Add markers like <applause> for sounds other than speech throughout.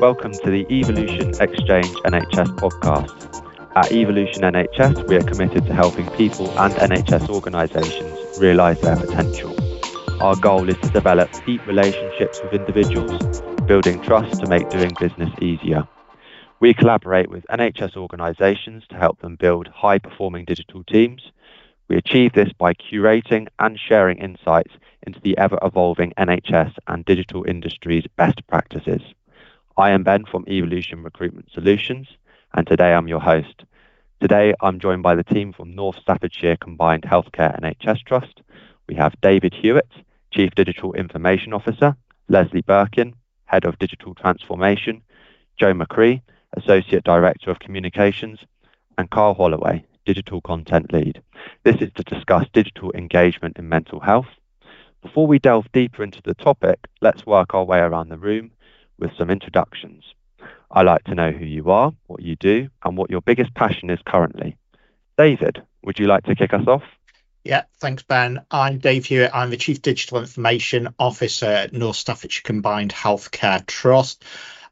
Welcome to the Evolution Exchange NHS podcast. At Evolution NHS, we are committed to helping people and NHS organisations realise their potential. Our goal is to develop deep relationships with individuals, building trust to make doing business easier. We collaborate with NHS organisations to help them build high performing digital teams. We achieve this by curating and sharing insights into the ever evolving NHS and digital industry's best practices. I am Ben from Evolution Recruitment Solutions, and today I'm your host. Today I'm joined by the team from North Staffordshire Combined Healthcare NHS Trust. We have David Hewitt, Chief Digital Information Officer, Lesley Birkin, Head of Digital Transformation, Joe McCrea, Associate Director of Communications, and Carl Holloway, Digital Content Lead. This is to discuss digital engagement in mental health. Before we delve deeper into the topic, let's work our way around the room with some introductions. I like to know who you are, what you do, and what your biggest passion is currently. David, would you like to kick us off? Yeah, thanks, Ben. I'm Dave Hewitt. I'm the Chief Digital Information Officer at North Staffordshire Combined Healthcare Trust.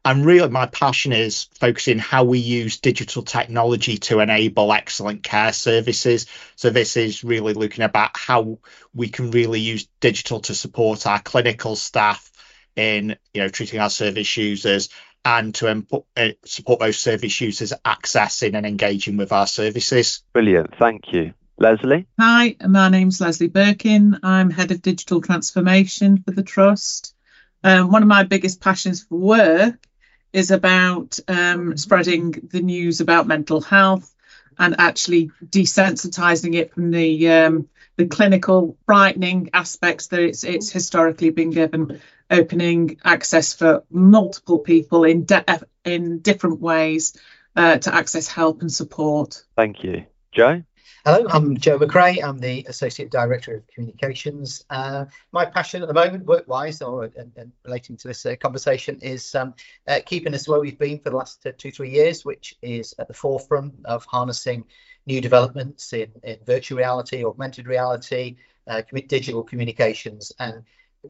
And really, my passion is focusing how we use digital technology to enable excellent care services. So, this is really looking about how we can really use digital to support our clinical staff in you know treating our service users and to impo- uh, support those service users accessing and engaging with our services. Brilliant, thank you. Lesley? Hi, my name's Lesley Birkin. I'm Head of Digital Transformation for the Trust. Um, one of my biggest passions for work is about um, spreading the news about mental health and actually desensitizing it from the um, the clinical frightening aspects that it's it's historically been given opening access for multiple people in de- in different ways uh, to access help and support. Thank you, Joe. Hello, I'm Joe McCrea. I'm the Associate Director of Communications. Uh, my passion at the moment, work-wise, or and, and relating to this uh, conversation, is um, uh, keeping us where we've been for the last uh, two, three years, which is at the forefront of harnessing new developments in, in virtual reality, augmented reality, uh, digital communications, and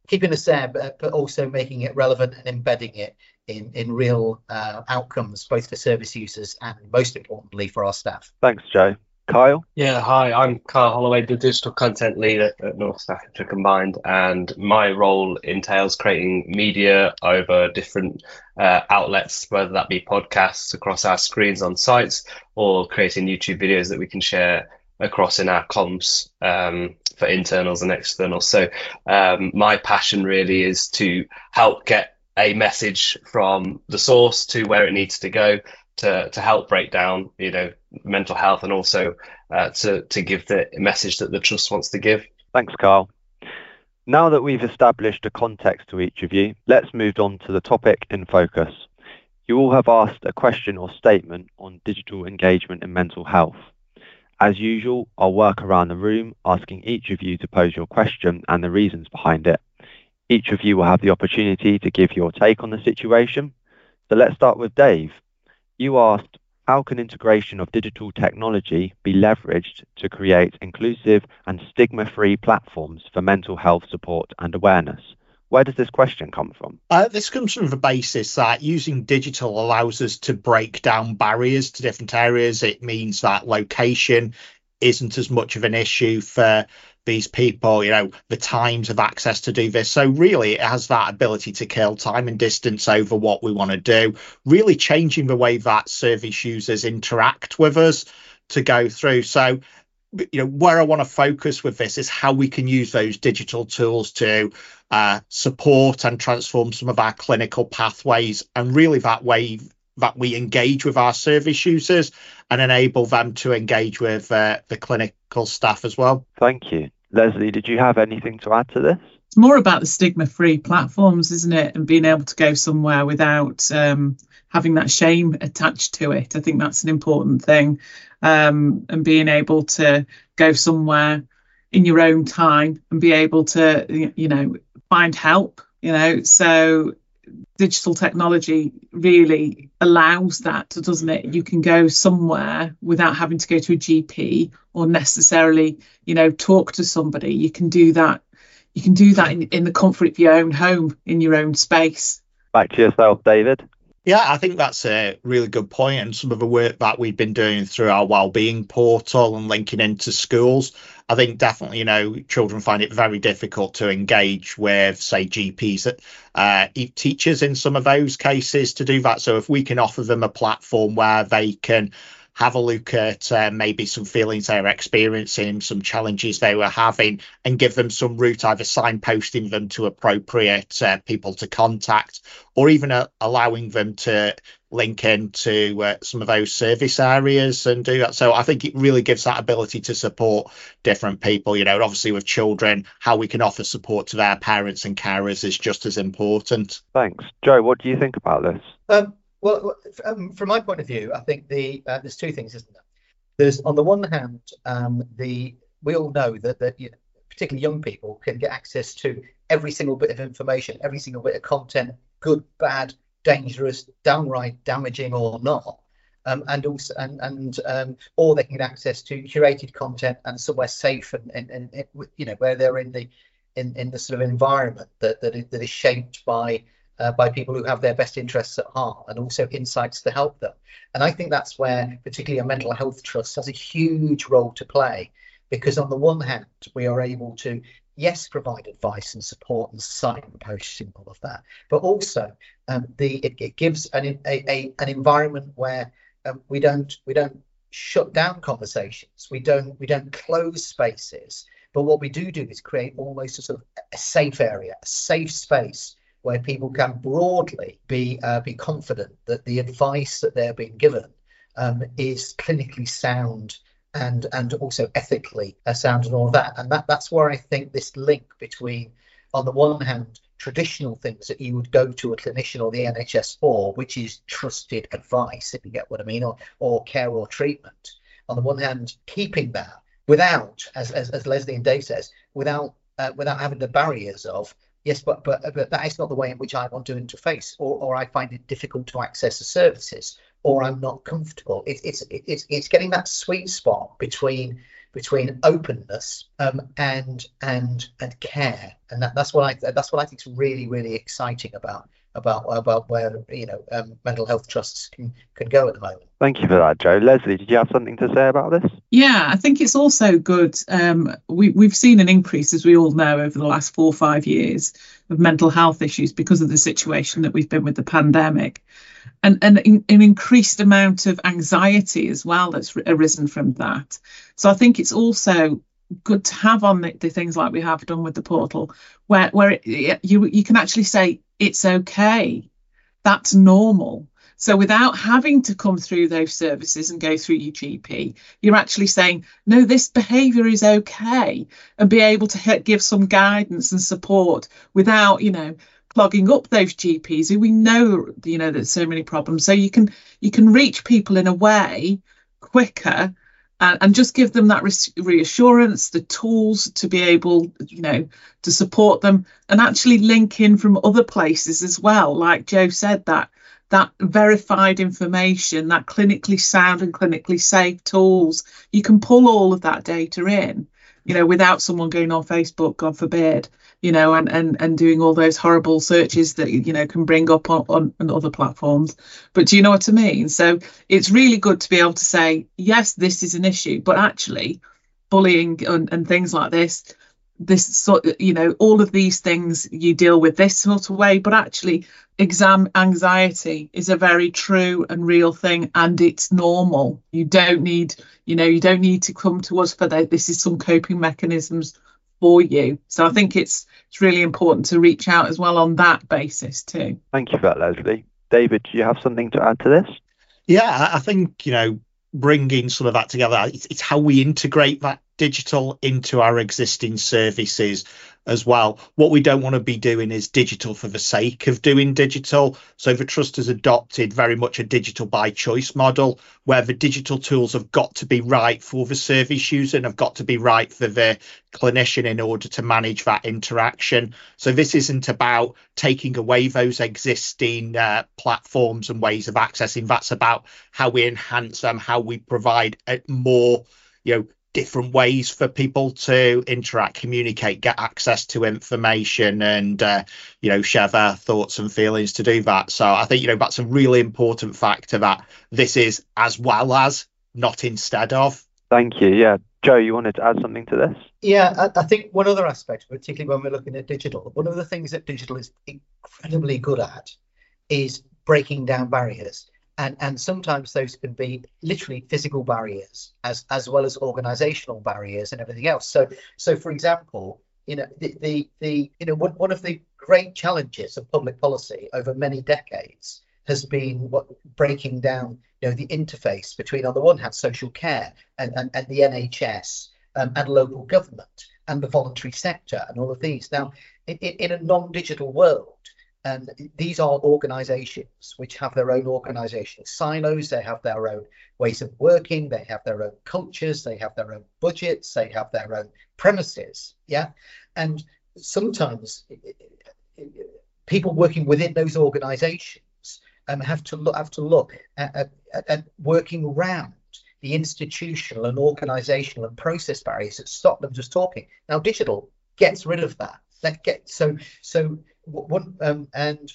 keeping us there, but, but also making it relevant and embedding it in, in real uh, outcomes, both for service users and most importantly for our staff. Thanks, Joe. Kyle? Yeah, hi, I'm Kyle Holloway, the digital content lead at, at North Staffordshire Combined, and my role entails creating media over different uh, outlets, whether that be podcasts across our screens on sites or creating YouTube videos that we can share across in our comms um, for internals and externals. So um, my passion really is to help get a message from the source to where it needs to go to to help break down you know mental health and also uh, to to give the message that the trust wants to give. Thanks, Carl. Now that we've established a context to each of you, let's move on to the topic in focus. You all have asked a question or statement on digital engagement in mental health. As usual, I'll work around the room asking each of you to pose your question and the reasons behind it. Each of you will have the opportunity to give your take on the situation. So let's start with Dave. You asked, how can integration of digital technology be leveraged to create inclusive and stigma free platforms for mental health support and awareness? Where does this question come from? Uh, this comes from the basis that using digital allows us to break down barriers to different areas. It means that location isn't as much of an issue for these people, you know, the times of access to do this. So really it has that ability to kill time and distance over what we want to do, really changing the way that service users interact with us to go through. So you know where I want to focus with this is how we can use those digital tools to uh, support and transform some of our clinical pathways, and really that way that we engage with our service users and enable them to engage with uh, the clinical staff as well. Thank you, Lesley. Did you have anything to add to this? It's more about the stigma-free platforms, isn't it, and being able to go somewhere without um, having that shame attached to it. I think that's an important thing. Um, and being able to go somewhere in your own time and be able to you know find help you know. So digital technology really allows that doesn't it? You can go somewhere without having to go to a gp or necessarily you know talk to somebody. You can do that you can do that in, in the comfort of your own home in your own space. Back to yourself david Yeah, I think that's a really good point, and some of the work that we've been doing through our wellbeing portal and linking into schools. I think definitely, you know, children find it very difficult to engage with, say, GPs, uh, teachers in some of those cases to do that. So if we can offer them a platform where they can have a look at uh, maybe some feelings they were experiencing, some challenges they were having, and give them some route, either signposting them to appropriate uh, people to contact, or even uh, allowing them to link into uh, some of those service areas and do that. So I think it really gives that ability to support different people. You know, obviously with children, how we can offer support to their parents and carers is just as important. Thanks, Joe. What do you think about this? Um, well, um, from my point of view, I think the uh, there's two things, isn't there? There's on the one hand, um, the we all know that that you know, particularly young people can get access to every single bit of information, every single bit of content, good, bad, dangerous, downright damaging or not. Um, and also and and um, or they can get access to curated content and somewhere safe and, and, and you know where they're in the in, in the sort of environment that that is, that is shaped by uh, by people who have their best interests at heart and also insights to help them. And I think that's where, particularly a mental health trust, has a huge role to play because, on the one hand, we are able to, yes, provide advice and support and signposting all of that, but also um, the it, it, gives an a, a, an environment where um, we don't we don't shut down conversations, we don't we don't close spaces. But what we do do is create almost a sort of a safe area, a safe space where people can broadly be uh, be confident that the advice that they're being given um, is clinically sound and and also ethically uh, sound and all that. And that that's where I think this link between, on the one hand, traditional things that you would go to a clinician or the NHS for, which is trusted advice, if you get what I mean, or or care or treatment. On the one hand, keeping that without, as as, as Lesley and Dave says, without uh, without having the barriers of yes, but, but but that is not the way in which I want to interface, or or I find it difficult to access the services, or I'm not comfortable. It, it's it's it's getting that sweet spot between between openness um, and and and care, and that, that's what I that's what I think is really really exciting about about about where you know um, mental health trusts can can go at the moment. Thank you for that, Joe. Lesley, did you have something to say about this? Yeah, I think it's also good. Um, we we've seen an increase, as we all know, over the last four or five years of mental health issues because of the situation that we've been with the pandemic, and and an increased amount of anxiety as well that's arisen from that. So I think it's also good to have on the, the, things like we have done with the portal where where it, you you can actually say it's okay. That's normal. So without having to come through those services and go through your gp you're actually saying no this behavior is okay and be able to give some guidance and support without you know clogging up those gps who we know you know there's so many problems. So you can you can reach people in a way quicker and, and just give them that reassurance, the tools to be able, you know, to support them and actually link in from other places as well. Like Joe said, that that verified information, that clinically sound and clinically safe tools, you can pull all of that data in, you know, without someone going on Facebook, God forbid, you know, and and and doing all those horrible searches that you know can bring up on, on, other platforms. But do you know what I mean? So it's really good to be able to say, yes, this is an issue, but actually, bullying and, and things like this, this sort, you know, all of these things you deal with this sort of way, but actually, exam anxiety is a very true and real thing, and it's normal. You don't need, you know, you don't need to come to us for that. This is some coping mechanisms for you. So I think it's it's really important to reach out as well on that basis too. Thank you for that, Lesley. David, do you have something to add to this? Yeah, I think you know bringing some of that together. It's, it's how we integrate that digital into our existing services as well. What we don't want to be doing is digital for the sake of doing digital. So the trust has adopted very much a digital by choice model where the digital tools have got to be right for the service user and have got to be right for the clinician in order to manage that interaction. So this isn't about taking away those existing uh, platforms and ways of accessing. That's about how we enhance them, how we provide more, you know, different ways for people to interact, communicate, get access to information, and uh, you know share their thoughts and feelings to do that. So I think you know that's a really important factor that this is as well as, not instead of. Thank you. Yeah, Joe, you wanted to add something to this? Yeah, I, I think one other aspect, particularly when we're looking at digital, one of the things that digital is incredibly good at is breaking down barriers and and sometimes those can be literally physical barriers as as well as organizational barriers and everything else. So so for example you know the the, the you know one, one of the great challenges of public policy over many decades has been what breaking down you know the interface between on the one hand social care and and, and the nhs um, and local government and the voluntary sector and all of these. Now in, in a non-digital world and these are organizations which have their own organizational silos, they have their own ways of working, they have their own cultures, they have their own budgets, they have their own premises. Yeah. And sometimes people working within those organizations um, have to look have to look at, at, at working around the institutional and organizational and process barriers that stop them just talking. Now digital gets rid of that. That get so so one um, and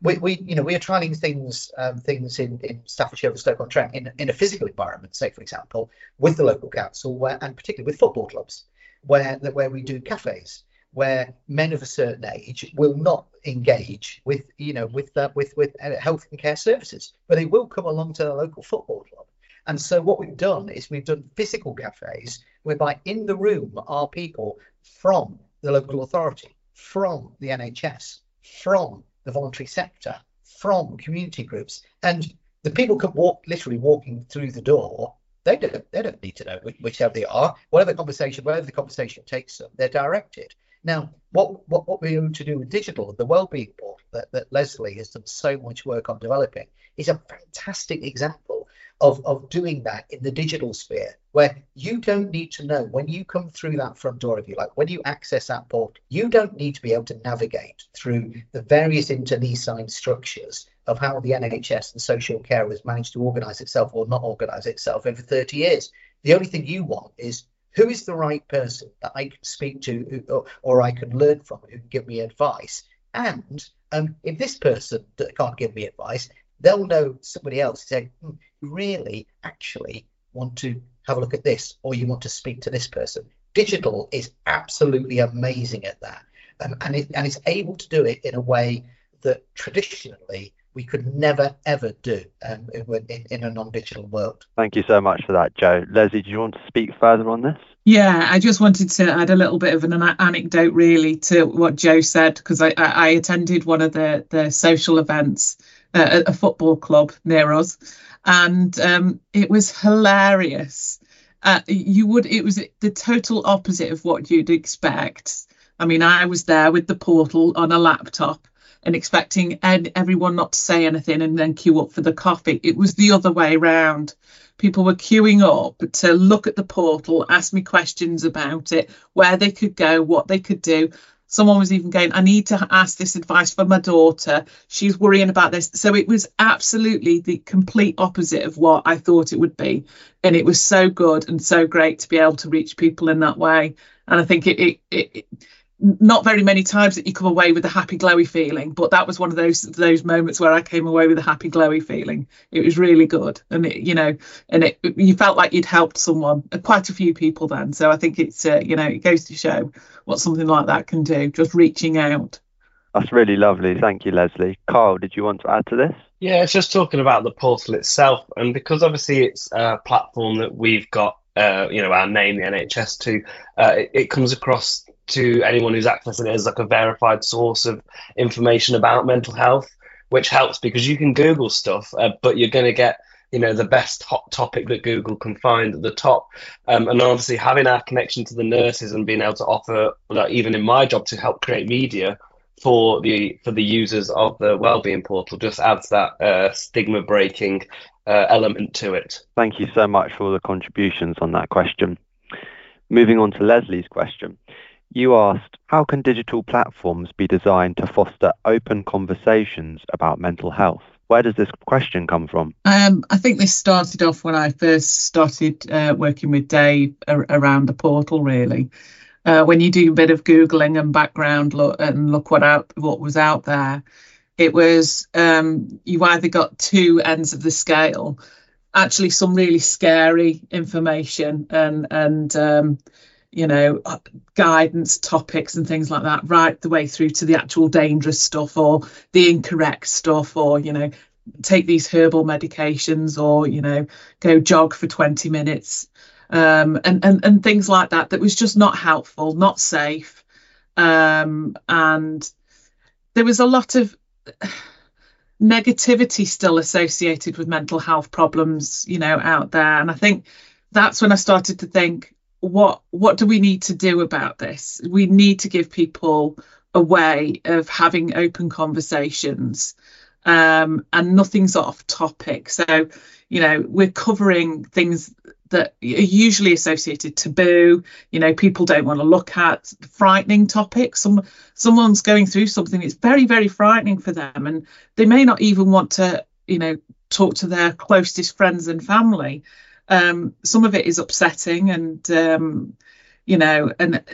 we, we you know we are trying things um, things in, in Staffordshire and Stoke on Trent in, in a physical environment, say for example, with the local council, where and particularly with football clubs, where where we do cafes, where men of a certain age will not engage with you know with uh, with with uh, health and care services, but they will come along to the local football club. And so what we've done is we've done physical cafes whereby in the room are people from the local authority from the NHS, from the voluntary sector, from community groups. And the people can walk, literally walking through the door. They don't, they don't need to know which, whichever they are. Whatever conversation, wherever the conversation takes them, they're directed. Now, what, what, what we're going to do with digital, the wellbeing board that, that Lesley has done so much work on developing, is a fantastic example of, of doing that in the digital sphere where you don't need to know when you come through that front door, if you like, when you access that port, you don't need to be able to navigate through the various internecine structures of how the NHS and social care has managed to organise itself or not organise itself over 30 years. The only thing you want is who is the right person that I can speak to or, or I can learn from who can give me advice. And um, if this person can't give me advice, they'll know somebody else saying, hmm, really, actually want to have a look at this, or you want to speak to this person. Digital is absolutely amazing at that. Um, and, it, and it's able to do it in a way that traditionally we could never ever do um, in, in, a non-digital world. Thank you so much for that, Joe. Lesley, do you want to speak further on this? Yeah, I just wanted to add a little bit of an anecdote, really, to what Joe said because I, I, attended one of the the social events uh, at a football club near us, and um, it was hilarious. Uh, you would it was the total opposite of what you'd expect. I mean, I was there with the portal on a laptop and expecting ed- everyone not to say anything and then queue up for the coffee. It was the other way around. People were queuing up to look at the portal, ask me questions about it, where they could go, what they could do. Someone was even going, I need to ask this advice for my daughter. She's worrying about this. So it was absolutely the complete opposite of what I thought it would be. And it was so good and so great to be able to reach people in that way. And I think it, it, it not very many times that you come away with a happy glowy feeling but that was one of those those moments where i came away with a happy glowy feeling. It was really good and it you know and it you felt like you'd helped someone uh, quite a few people then. So i think it's uh, you know it goes to show what something like that can do just reaching out. That's really lovely. Thank you lesley. Carl did you want to add to this? Yeah it's just talking about the portal itself and because obviously it's a platform that we've got uh, you know our name the nhs to uh, it, it comes across to anyone who's accessing it as like a verified source of information about mental health, which helps because you can Google stuff, uh, but you're going to get you know the best hot topic that Google can find at the top. Um, and obviously having our connection to the nurses and being able to offer, like even in my job, to help create media for the for the users of the wellbeing portal just adds that uh, stigma breaking uh, element to it. Thank you so much for all the contributions on that question. Moving on to Leslie's question. You asked, how can digital platforms be designed to foster open conversations about mental health? Where does this question come from? Um, I think this started off when I first started uh, working with Dave ar- around the portal, really. Uh, when you do a bit of googling and background look and look what out what was out there, it was um, you either got two ends of the scale, actually some really scary information and and um, you know guidance topics and things like that, right the way through to the actual dangerous stuff or the incorrect stuff or you know take these herbal medications or you know go jog for 20 minutes um, and, and and things like that that was just not helpful not safe um, and there was a lot of <sighs> negativity still associated with mental health problems you know out there and i think that's when i started to think what what do we need to do about this? We need to give people a way of having open conversations um, and nothing's off topic. So you know we're covering things that are usually associated taboo. You know people don't want to look at frightening topics. Some someone's going through something that's very very frightening for them and they may not even want to you know talk to their closest friends and family um, some of it is upsetting and um, you know and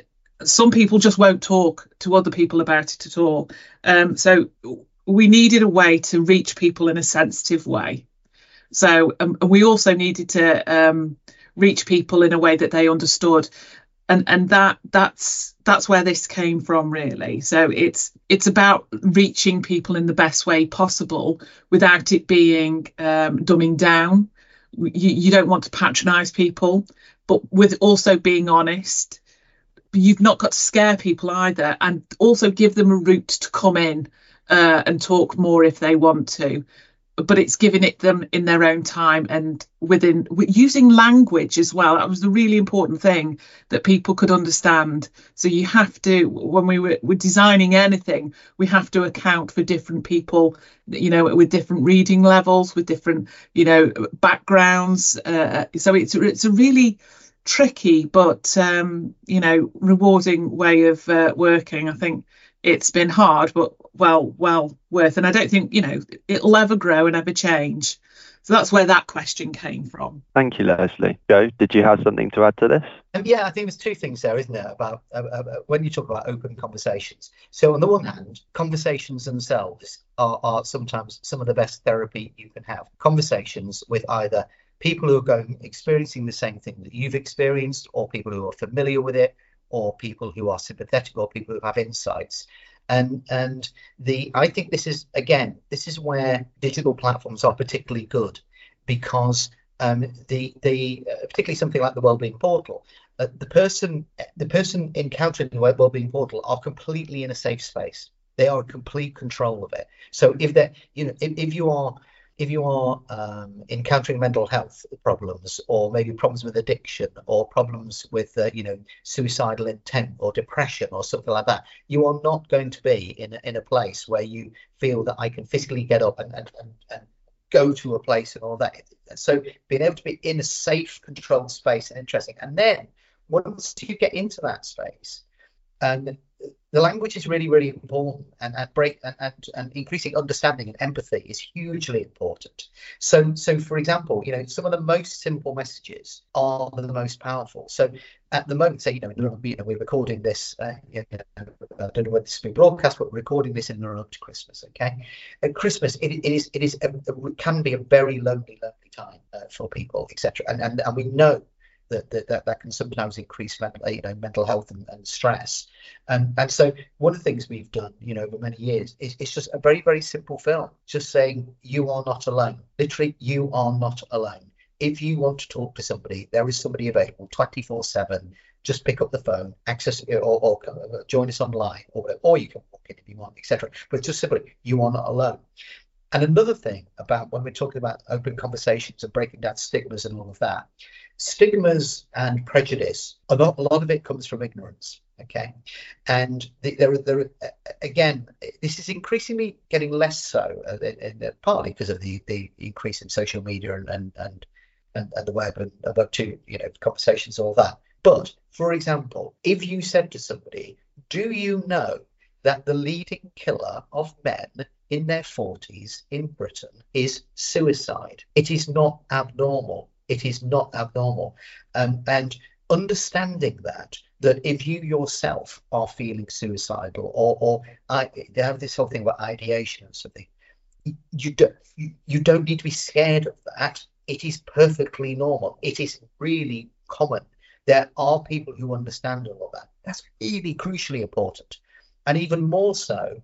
some people just won't talk to other people about it at all um, so we needed a way to reach people in a sensitive way so um, we also needed to um, reach people in a way that they understood, and and that that's that's where this came from really. So it's it's about reaching people in the best way possible without it being um, dumbing down. You, you don't want to patronise people, but with also being honest. You've not got to scare people either, and also give them a route to come in uh, and talk more if they want to but it's giving it them in their own time and within using language as well. That was the really important thing that people could understand. So you have to when we were, were designing anything we have to account for different people you know with different reading levels with different you know backgrounds uh, so it's it's a really tricky but um, you know rewarding way of uh, working. I think it's been hard, but well, well worth. And I don't think you know it'll ever grow and ever change. So that's where that question came from. Thank you, Lesley. Joe, did you have something to add to this? Um, yeah, I think there's two things there, isn't there, about uh, uh, when you talk about open conversations. So on the one hand, conversations themselves are, are sometimes some of the best therapy you can have. Conversations with either people who are going experiencing the same thing that you've experienced, or people who are familiar with it, or people who are sympathetic or people who have insights and and the i think this is again this is where digital platforms are particularly good because um, the the uh, particularly something like the wellbeing portal uh, the person the person encountering the wellbeing portal are completely in a safe space. They are in complete control of it. So if that you know if, if you are if you are um, encountering mental health problems or maybe problems with addiction or problems with uh, you know suicidal intent or depression or something like that you are not going to be in, in a place where you feel that i can physically get up and, and, and, and go to a place and all that. So being able to be in a safe controlled space and interesting and then once you get into that space and the language is really, really important, and, and break and, and, and, increasing understanding and empathy is hugely important. So, so for example, you know, some of the most simple messages are the most powerful. So, at the moment, say, you know, you know, we're recording this. Uh, you know, I don't know whether this is being broadcast, but we're recording this in the run up to Christmas. Okay, at Christmas, it, it is, it is, a, can be a very lonely, lonely time uh, for people, etc. And, and and we know that that, that, that can sometimes increase mental, you know, mental health and, and stress. And and so one of the things we've done, you know, over many years is it's just a very, very simple film, just saying you are not alone. Literally, you are not alone. If you want to talk to somebody, there is somebody available 24 7. Just pick up the phone, access or, or join us online, or or you can walk in if you want, etc. But just simply, you are not alone. And another thing about when we're talking about open conversations and breaking down stigmas and all of that, stigmas and prejudice, a lot, a lot of it comes from ignorance. Okay, and the, there, there, again, this is increasingly getting less so, uh, in, in, partly because of the, the increase in social media and and and, and, and the web and about to you know conversations all that. But for example, if you said to somebody, "Do you know that the leading killer of men in their 40s in Britain is suicide. It is not abnormal. It is not abnormal. Um, and understanding that, that if you yourself are feeling suicidal or, or I, they have this whole thing about ideation and something, you don't, you, you don't need to be scared of that. It is perfectly normal. It is really common. There are people who understand all of that. That's really crucially important. And even more so,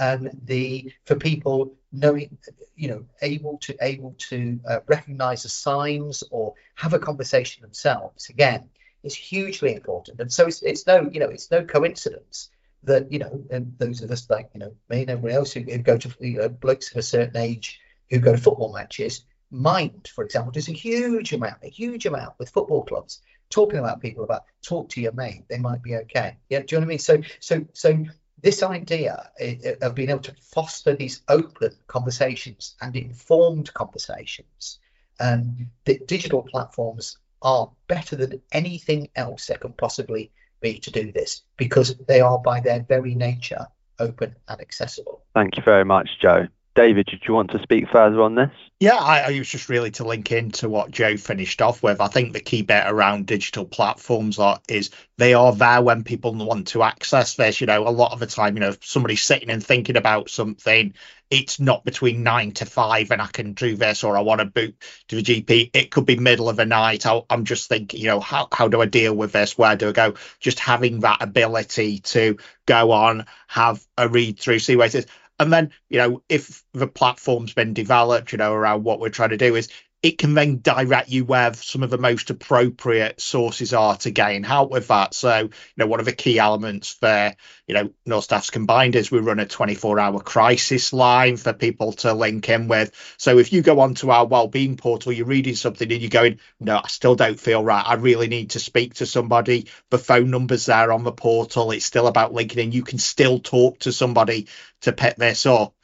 um, the for people knowing, you know, able to able to uh, recognize the signs or have a conversation themselves. Again, is hugely important. And so it's, it's no, you know, it's no coincidence that you know, and those of us like you know me and everyone else who, who go to you know, blokes of a certain age who go to football matches, Mind, for example, does a huge amount, a huge amount with football clubs, talking about people about talk to your mate, they might be okay. Yeah, do you know what I mean? So, so, so this idea of being able to foster these open conversations and informed conversations, um, and the digital platforms are better than anything else that can possibly be to do this because they are by their very nature open and accessible. Thank you very much, Joe. David, did you want to speak further on this? Yeah, I, I was just really to link into what Joe finished off with. I think the key bit around digital platforms are is they are there when people want to access this. You know, a lot of the time, you know, if somebody's sitting and thinking about something, it's not between nine to five and I can do this or I want to boot to the GP. It could be middle of the night. I, am just thinking, you know, how, how do I deal with this? Where do I go? Just having that ability to go on, have a read through, see where it is and then you know if the platform's been developed you know around what we're trying to do is it can then direct you where some of the most appropriate sources are to gain help with that. So, you know, one of the key elements for, you know, North Staffs Combined is we run a 24 hour crisis line for people to link in with. So if you go onto our wellbeing portal, you're reading something and you're going, no, I still don't feel right. I really need to speak to somebody. The phone number's there on the portal. It's still about linking in. You can still talk to somebody to pick this up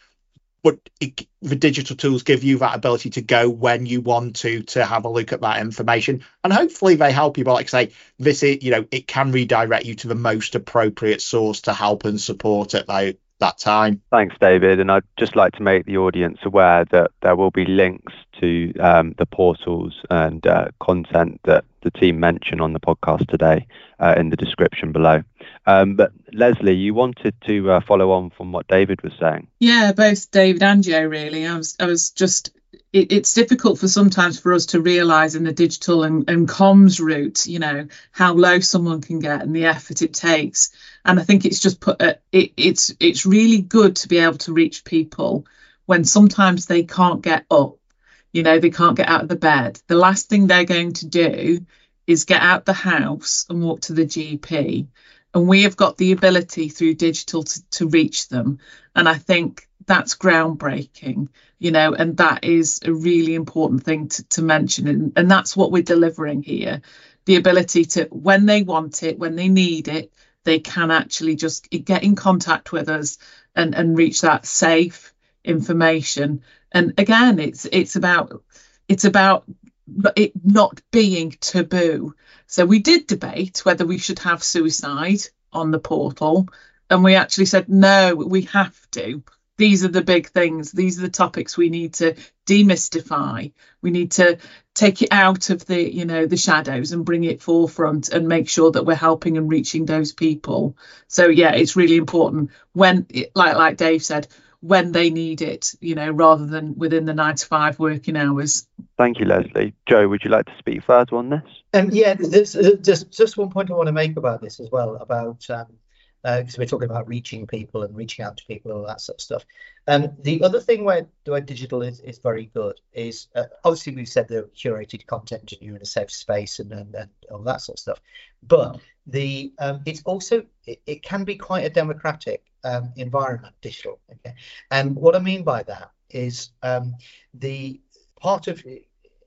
but it, the digital tools give you that ability to go when you want to to have a look at that information. And hopefully they help you but like I say this is you know it can redirect you to the most appropriate source to help and support at that, that time thanks david and i'd just like to make the audience aware that there will be links to um, the portals and uh, content that the team mentioned on the podcast today uh, in the description below. Um, but Lesley, you wanted to uh, follow on from what David was saying. Yeah, both David and Joe. Really, I was I was just. It, it's difficult for sometimes for us to realise in the digital and, and comms route, you know, how low someone can get and the effort it takes. And I think it's just put. A, it, it's it's really good to be able to reach people when sometimes they can't get up you know they can't get out of the bed the last thing they're going to do is get out the house and walk to the gp and we have got the ability through digital to, to reach them and i think that's groundbreaking you know and that is a really important thing to, to mention. And, and that's what we're delivering here. The ability to when they want it when they need it they can actually just get in contact with us and, and reach that safe information. And again it's it's about it's about it not being taboo. So we did debate whether we should have suicide on the portal and we actually said no we have to these are the big things these are the topics we need to demystify we need to take it out of the you know the shadows and bring it forefront and make sure that we're helping and reaching those people so yeah it's really important when like like dave said when they need it, you know, rather than within the nine to five working hours. Thank you, Lesley. Joe, would you like to speak further on this? Um, yeah, there's uh, just just one point I want to make about this as well about um, because uh, we're talking about reaching people and reaching out to people and all that sort of stuff. Um, the other thing where, where digital is, is very good is uh, obviously we've said the curated content and you're in a safe space and, and, and all that sort of stuff. But the um, it's also it, it, can be quite a democratic um, environment, digital. Okay, and what I mean by that is um, the part of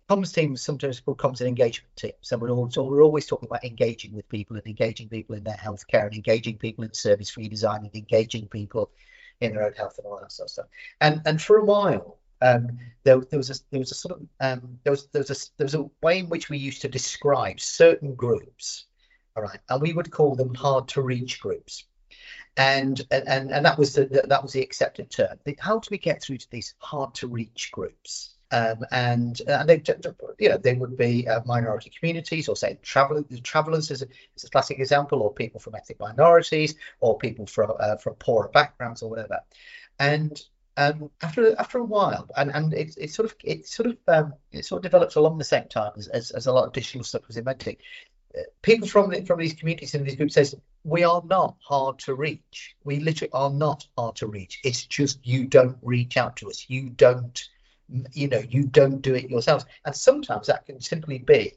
comms teams sometimes called comms and engagement teams, and we're, also, we're always talking about engaging with people and engaging people in their healthcare and engaging people in service redesign and engaging people in their own health and all that sort of stuff. And and for a while, um, there, there was a there was a sort of um, there was there was a there was a way in which we used to describe certain groups, all right, and we would call them hard to reach groups. and and and that was the that was the accepted term. How do we get through to these hard to reach groups? Um, and and they, you know, they would be uh, minority communities, or say travelers. Travelers is a, is a classic example, or people from ethnic minorities, or people from uh, from poorer backgrounds, or whatever. And um, after after a while, and and it, it sort of it sort of um, it sort of developed along the same time as, as, as a lot of digital stuff was inventing. Uh, people from from these communities and these groups says we are not hard to reach. We literally are not hard to reach. It's just you don't reach out to us. You don't you know you don't do it yourselves. And sometimes that can simply be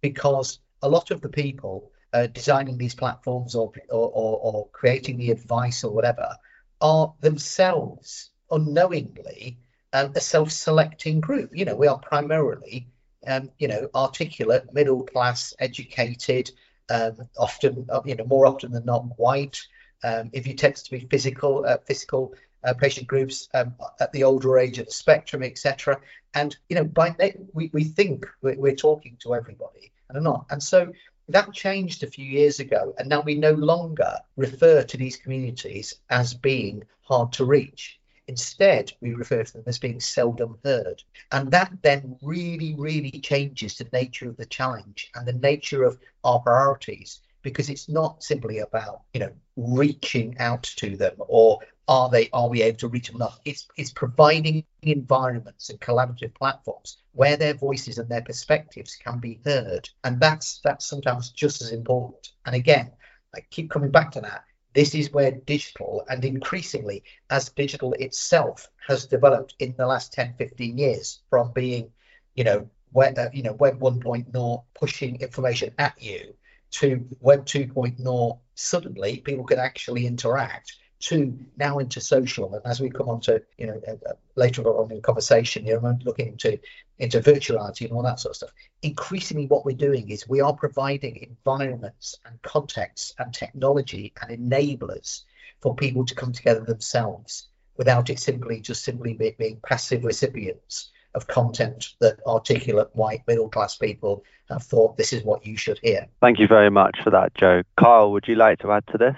because a lot of the people uh, designing these platforms or, or, or, creating the advice or whatever are themselves unknowingly um, a self-selecting group. You know we are primarily um, you know articulate middle class educated um, often uh, you know more often than not white. Um, if you tend to be physical uh, physical uh, patient groups um, at the older age of the spectrum, etc. And you know, by we, we think we're, we're talking to everybody and not. And so that changed a few years ago, and now we no longer refer to these communities as being hard to reach. Instead, we refer to them as being seldom heard. And that then really, really changes the nature of the challenge and the nature of our priorities because it's not simply about, you know, reaching out to them or are they are we able to reach them enough it's it's providing environments and collaborative platforms where their voices and their perspectives can be heard. And that's that's sometimes just as important. And again i keep coming back to that. This is where digital and increasingly as digital itself has developed in the last 10 15 years from being you know web uh, you know web 1.0 pushing information at you to web 2.0 suddenly people can actually interact to now into social. And as we come on to, you know, uh, uh, later on in the conversation, you know, looking into into virtuality and all that sort of stuff. Increasingly, what we're doing is we are providing environments and contexts and technology and enablers for people to come together themselves without it simply just simply being passive recipients of content that articulate white middle class people have thought this is what you should hear. Thank you very much for that, Joe. Kyle, would you like to add to this?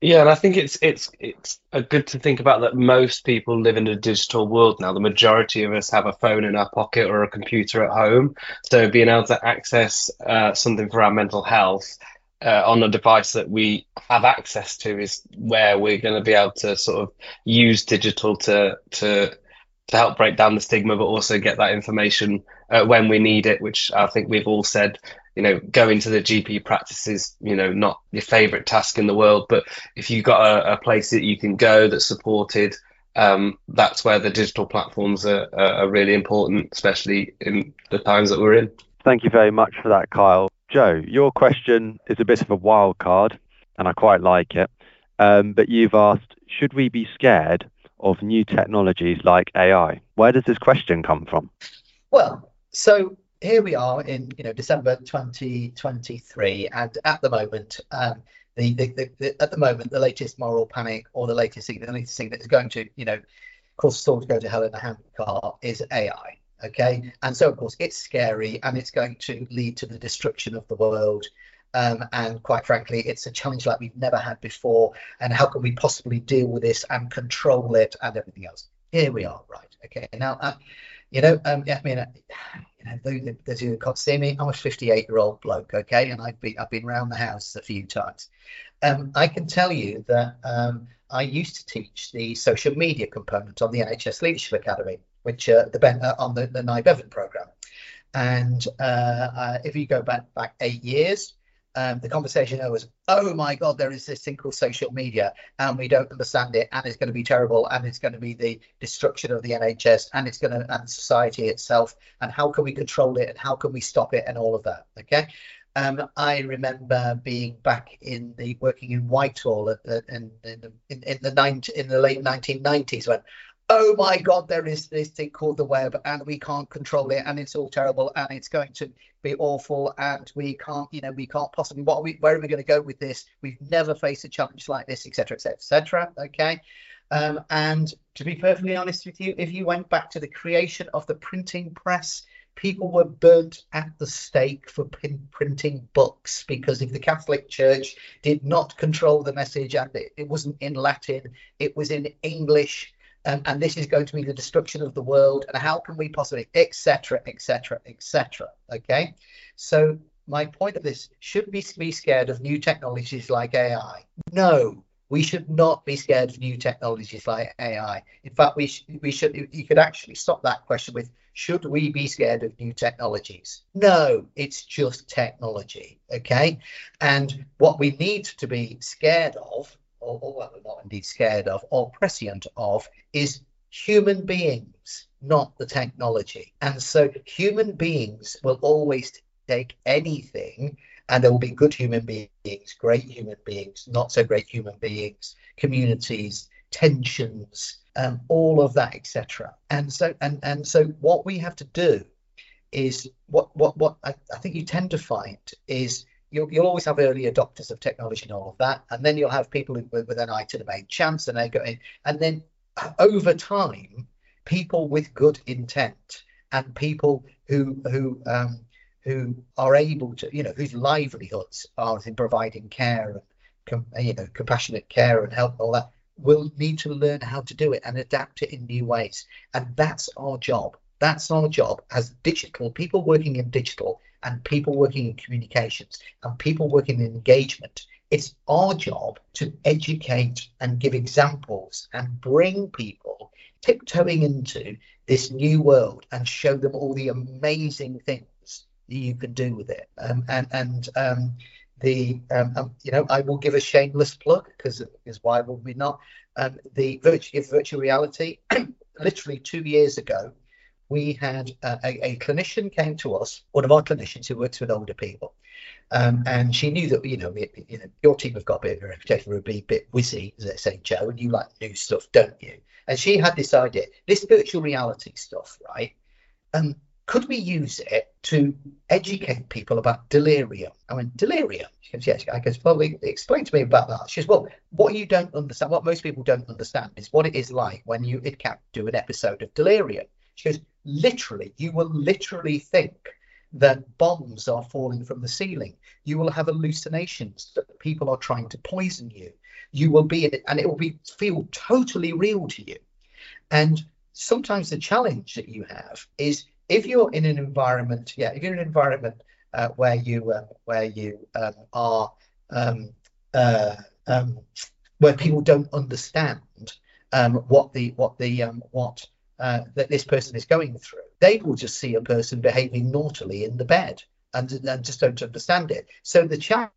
Yeah, and I think it's it's it's good to think about that most people live in a digital world now. The majority of us have a phone in our pocket or a computer at home. So being able to access uh, something for our mental health uh, on a device that we have access to is where we're going to be able to sort of use digital to to to help break down the stigma, but also get that information uh, when we need it, which I think we've all said you know, going to the GP practice is, you know, not your favorite task in the world, but if you've got a, a place that you can go that's supported, um, that's where the digital platforms are, are, really important, especially in the times that we're in. Thank you very much for that, Kyle. Joe, your question is a bit of a wild card, and I quite like it. Um, but you've asked, should we be scared of new technologies like AI? Where does this question come from? Well, so here we are in you know December 2023, and at the moment, um, the, the, the, the, at the moment the latest moral panic or the latest thing, the latest thing that is going to you know cause to go to hell in a handcart is AI. Okay, and so of course it's scary and it's going to lead to the destruction of the world. Um, and quite frankly, it's a challenge like we've never had before. And how can we possibly deal with this and control it and everything else? Here we are, right? Okay. Now, uh, you know, um, I mean, uh, you know, those who can't see me, I'm a 58 year old bloke, okay, and I've been I've been around the house a few times. Um, I can tell you that um, I used to teach the social media component on the NHS Leadership Academy, which uh, the uh, on the, the Nye Bevan program. And uh, if you go back back eight years, um, the conversation was, oh my God, there is this thing called social media and we don't understand it and it's going to be terrible and it's going to be the destruction of the NHS and it's going to, and society itself and how can we control it and how can we stop it and all of that. Okay. Um, I remember being back in the working in Whitehall the, in, in, the, in, in the 90, in the late 1990s when oh my god there is this thing called the web and we can't control it and it's all terrible and it's going to be awful and we can't you know we can't possibly what are we where are we going to go with this we've never faced a challenge like this etc etc etc okay um, and to be perfectly honest with you if you went back to the creation of the printing press people were burnt at the stake for pin- printing books because if the Catholic Church did not control the message and it, it wasn't in Latin, it was in English. Um, and this is going to be the destruction of the world. And how can we possibly, etc., etc., etc. Okay, so my point of this should we be scared of new technologies like AI? No, we should not be scared of new technologies like AI. In fact, we sh- we should you could actually stop that question with should we be scared of new technologies? No, it's just technology. Okay, and what we need to be scared of, or, or not indeed scared of, or prescient of, is human beings, not the technology. And so human beings will always take anything and there will be good human beings, great human beings, not so great human beings, communities, tensions, um, all of that, etc. And so, and and so, what we have to do is what what what I, I think you tend to find is you'll you'll always have early adopters of technology and all of that, and then you'll have people with, with an eye to the main chance, and they go in, and then over time, people with good intent and people who who um, who are able to, you know, whose livelihoods are in providing care and, you know, compassionate care and help and all that, will need to learn how to do it and adapt it in new ways. And that's our job. That's our job as digital people working in digital and people working in communications and people working in engagement. It's our job to educate and give examples and bring people tiptoeing into this new world and show them all the amazing things you can do with it. Um, and and um, the um, um, you know I will give a shameless plug because is why would we not? Um, the virtual virtual reality. <clears throat> literally two years ago, we had uh, a, a, clinician came to us, one of our clinicians who works with older people, um, and she knew that you know, it, you know your team have got a bit of a reputation for being a bit whizzy, as they say, Joe, and you like new stuff, don't you? And she had this idea, this virtual reality stuff, right? Um, could we use it to educate people about delirium? I went, delirium? She goes, yes. I goes, well, explain to me about that. She goes, well, what you don't understand, what most people don't understand is what it is like when you do an episode of delirium. She goes, literally, you will literally think that bombs are falling from the ceiling. You will have hallucinations that people are trying to poison you. You will be and it will be feel totally real to you. And sometimes the challenge that you have is if you're in an environment, yeah, if you're in an environment uh, where you uh, where you um, are um, uh, um, where people don't understand um, what the what the um, what uh, that this person is going through, they will just see a person behaving naughtily in the bed and, and just don't understand it. So the challenge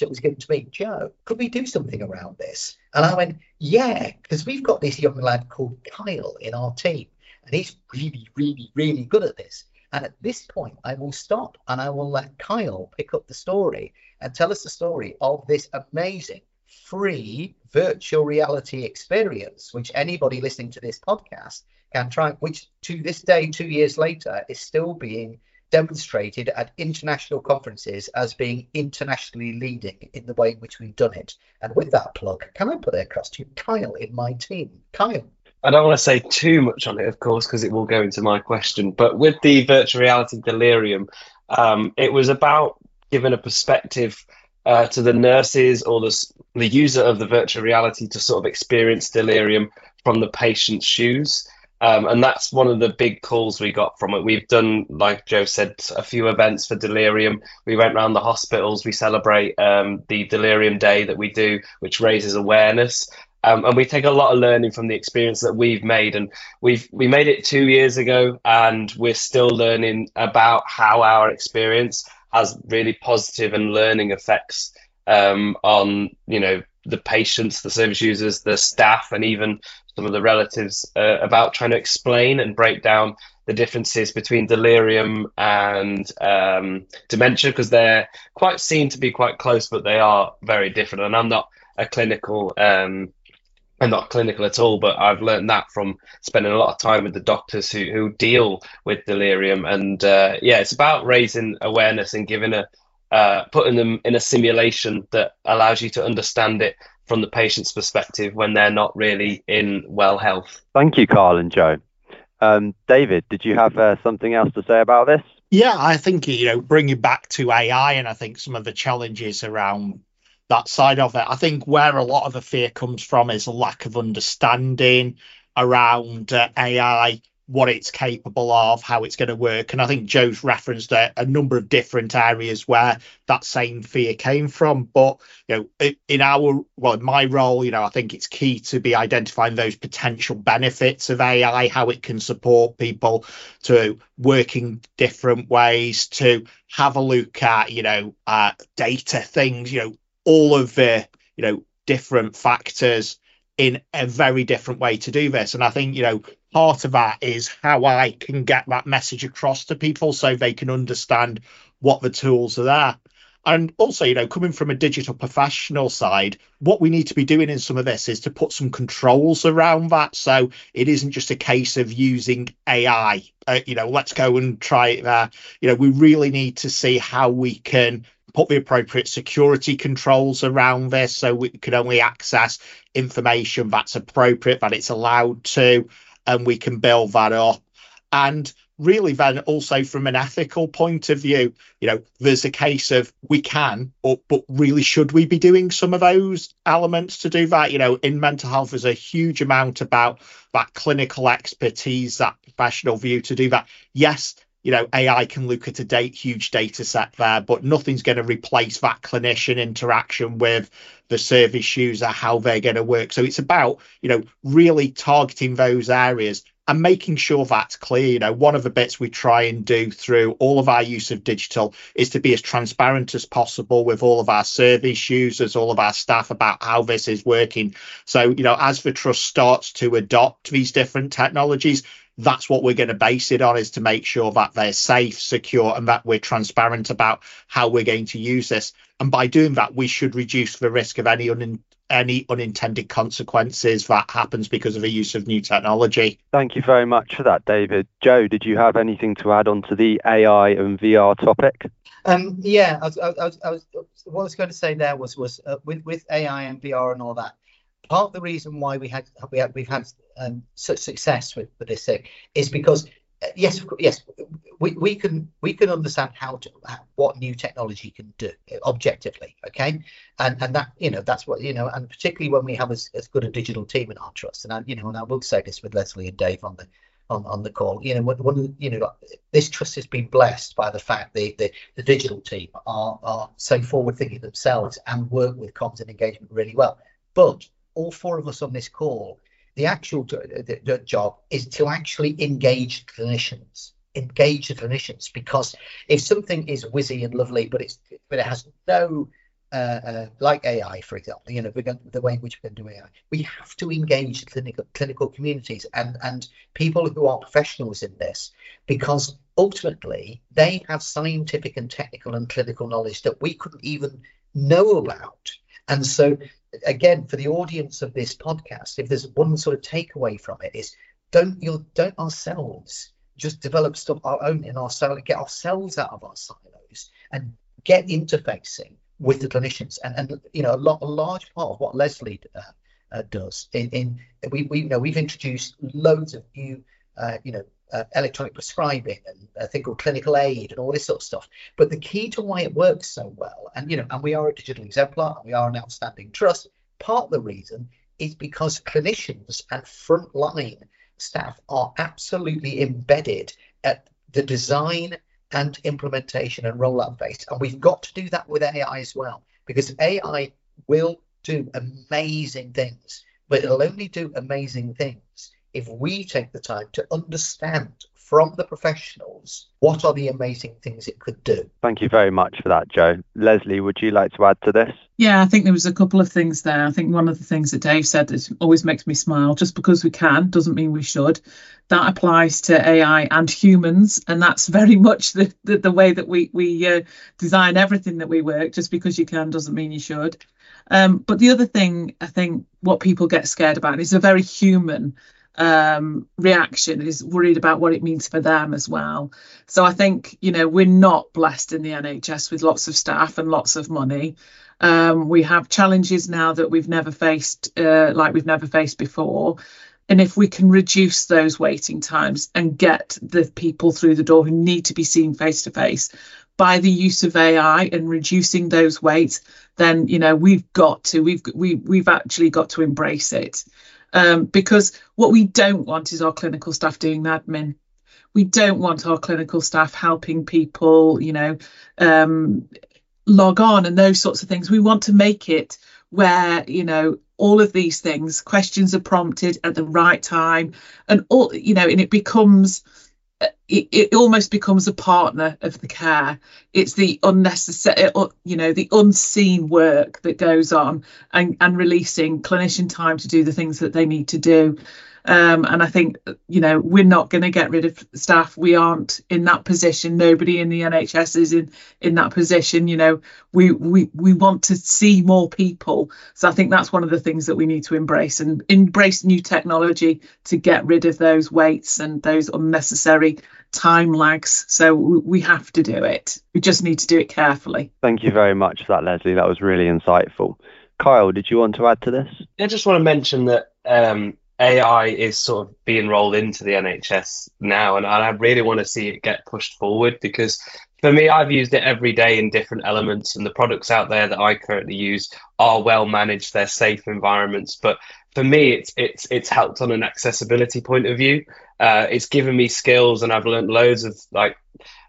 that was given to me, Joe, could we do something around this? And I went, yeah, because we've got this young lad called Kyle in our team and he's really, really, really good at this. And at this point, I will stop and I will let Kyle pick up the story and tell us the story of this amazing free virtual reality experience, which anybody listening to this podcast can try, which to this day, two years later, is still being demonstrated at international conferences as being internationally leading in the way in which we've done it. And with that plug, can I put it across to Kyle in my team? Kyle. I don't want to say too much on it, of course, because it will go into my question. But with the virtual reality delirium, um, it was about giving a perspective uh, to the nurses or the, the user of the virtual reality to sort of experience delirium from the patient's shoes. Um, and that's one of the big calls we got from it. We've done, like Joe said, a few events for delirium. We went around the hospitals. We celebrate um, the delirium day that we do, which raises awareness. Um, and we take a lot of learning from the experience that we've made and we've we made it two years ago and we're still learning about how our experience has really positive and learning effects um, on you know the patients the service users the staff and even some of the relatives uh, about trying to explain and break down the differences between delirium and um, dementia because they're quite seen to be quite close but they are very different and i'm not a clinical um, I'm not clinical at all, but I've learned that from spending a lot of time with the doctors who, who deal with delirium. And uh, yeah, it's about raising awareness and giving a uh, putting them in a simulation that allows you to understand it from the patient's perspective when they're not really in well health. Thank you, Kyle and Joe. Um, David, did you have uh, something else to say about this? Yeah, I think you know, bringing back to AI, and I think some of the challenges around that side of it. I think where a lot of the fear comes from is a lack of understanding around uh, AI what it's capable of, how it's going to work. And I think Joe's referenced a, a, number of different areas where that same fear came from. But you know, in our well, in my role, you know, I think it's key to be identifying those potential benefits of AI, how it can support people to working different ways, to have a look at, you know, uh, data things, you know, all of the, you know, different factors in a very different way to do this. And I think, you know, part of that is how I can get that message across to people so they can understand what the tools are there. And also, you know, coming from a digital professional side, what we need to be doing in some of this is to put some controls around that. So it isn't just a case of using AI, uh, you know, let's go and try it there. You know, we really need to see how we can put the appropriate security controls around this so we can only access information that's appropriate, that it's allowed to and we can build that up. And really, then also from an ethical point of view, you know, there's a case of we can, but, but really, should we be doing some of those elements to do that? You know, in mental health, there's a huge amount about that clinical expertise, that professional view to do that. Yes, you know, AI can look at a date, huge data set there, but nothing's going to replace that clinician interaction with the service user, how they're going to work. So it's about, you know, really targeting those areas and making sure that's clear. You know, one of the bits we try and do through all of our use of digital is to be as transparent as possible with all of our service users, all of our staff about how this is working. So, you know, as the trust starts to adopt these different technologies, that's what we're going to base it on is to make sure that they're safe, secure, and that we're transparent about how we're going to use this. And by doing that, we should reduce the risk of any un- any unintended consequences that happens because of the use of new technology. Thank you very much for that, David. Joe, did you have anything to add on to the AI and VR topic? Um, yeah, I was, I was, I was, what I was going to say there was was uh, with with AI and VR and all that part of the reason why we had we have we've had um, such success with, with this thing is because uh, yes yes we, we can we can understand how to what new technology can do objectively okay? And and that you know that's what you know and particularly when we have as, as good a digital team in our trust and I, you know and I will say this with Lesley and Dave on the on, on the call you know one you know this trust has been blessed by the fact the the, the digital team are are so forward thinking themselves and work with comms and engagement really well. But all four of us on this call, the actual the, the job is to actually engage clinicians engage the clinicians because if something is whizzy and lovely but it's but it has no uh, uh, like AI, for example, you know, going, the way in which we can do AI, we have to engage clinical clinical communities and and people who are professionals in this, because ultimately they have scientific and technical and clinical knowledge that we couldn't even know about. And so again, for the audience of this podcast, if there's one sort of takeaway from it is don't you don't ourselves just develop stuff our own in our silo, get ourselves out of our silos and get interfacing with the clinicians. And and you know a lot a large part of what Lesley uh, uh, does in in we we you know we've introduced loads of new uh, you know uh, electronic prescribing and a thing called clinical aid and all this sort of stuff. But the key to why it works so well, and you know, and we are a digital exemplar and we are an outstanding trust. Part of the reason is because clinicians and frontline staff are absolutely embedded at the design and implementation and rollout phase. And we've got to do that with AI as well, because AI will do amazing things, but it'll only do amazing things if we take the time to understand from the professionals what are the amazing things it could do. Thank you very much for that, Joe. Lesley, would you like to add to this? Yeah, I think there was a couple of things there. I think one of the things that Dave said that always makes me smile. Just because we can doesn't mean we should. That applies to AI and humans, and that's very much the the, the way that we we uh, design everything that we work. Just because you can doesn't mean you should. Um, but the other thing I think what people get scared about is a very human um, reaction is worried about what it means for them as well. So I think you know we're not blessed in the NHS with lots of staff and lots of money. Um, we have challenges now that we've never faced, uh, like we've never faced before. And if we can reduce those waiting times and get the people through the door who need to be seen face to face by the use of AI and reducing those waits, then you know we've got to we've we, we've actually got to embrace it um, because what we don't want is our clinical staff doing admin. We don't want our clinical staff helping people, you know, um, log on and those sorts of things. We want to make it where you know all of these things questions are prompted at the right time and all you know and it becomes it, it almost becomes a partner of the care. It's the unnecessary uh, you know the unseen work that goes on and and releasing clinician time to do the things that they need to do um, and I think, you know, we're not going to get rid of staff. We aren't in that position. Nobody in the NHS is in in that position. You know, we we we want to see more people. So I think that's one of the things that we need to embrace and embrace new technology to get rid of those waits and those unnecessary time lags. So we have to do it. We just need to do it carefully. Thank you very much for that, Lesley. That was really insightful. Kyle, did you want to add to this? I just want to mention that um, AI is sort of being rolled into the NHS now, and I really want to see it get pushed forward because for me, I've used it every day in different elements, and the products out there that I currently use are well managed. They're safe environments, but for me, it's it's it's helped on an accessibility point of view. Uh, it's given me skills, and I've learned loads of like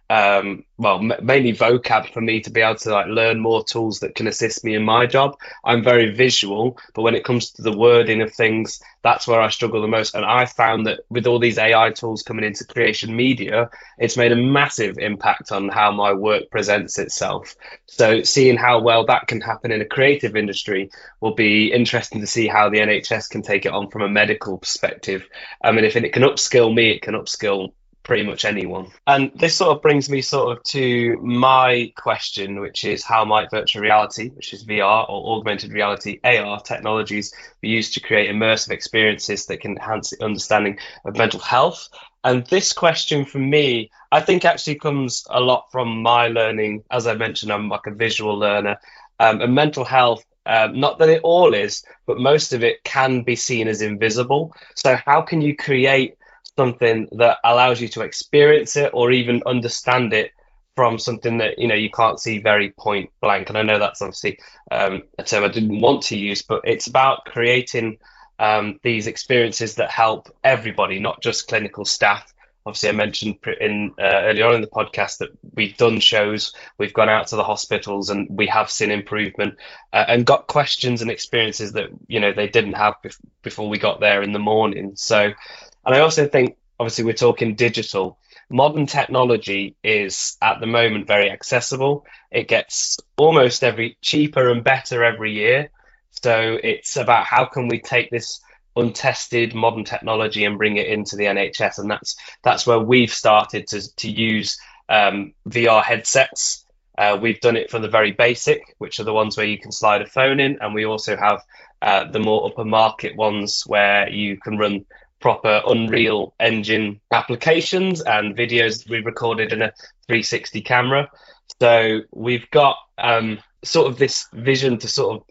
um, well, m- mainly vocab for me to be able to like learn more tools that can assist me in my job. I'm very visual, but when it comes to the wording of things, that's where I struggle the most. And I found that with all these AI tools coming into creation media, it's made a massive impact on how my work presents itself. So seeing how well that can happen in a creative industry will be interesting to see how the NHS can take it on from a medical perspective. I mean, if it can upskill me, it can upskill pretty much anyone. And this sort of brings me sort of to my question, which is how might virtual reality, which is VR or augmented reality AR technologies, be used to create immersive experiences that can enhance the understanding of mental health? And this question for me, I think actually comes a lot from my learning. As I mentioned, I'm like a visual learner. Um, and mental health um, not that it all is, but most of it can be seen as invisible. So, how can you create something that allows you to experience it or even understand it from something that you know you can't see very point blank. And i know that's obviously um, a term i didn't want to use but it's about creating um, these experiences that help everybody not just clinical staff. Obviously i mentioned in uh, earlier on in the podcast that we've done shows we've gone out to the hospitals and we have seen improvement uh, and got questions and experiences that you know they didn't have bef- before we got there in the morning. So and I also think, obviously, we're talking digital. Modern technology is at the moment very accessible. It gets almost every cheaper and better every year. So it's about how can we take this untested modern technology and bring it into the NHS, and that's that's where we've started to to use um, VR headsets. Uh, we've done it from the very basic, which are the ones where you can slide a phone in, and we also have uh, the more upper market ones where you can run proper Unreal Engine applications and videos we recorded in a 360 camera. So we've got um, sort of this vision to sort of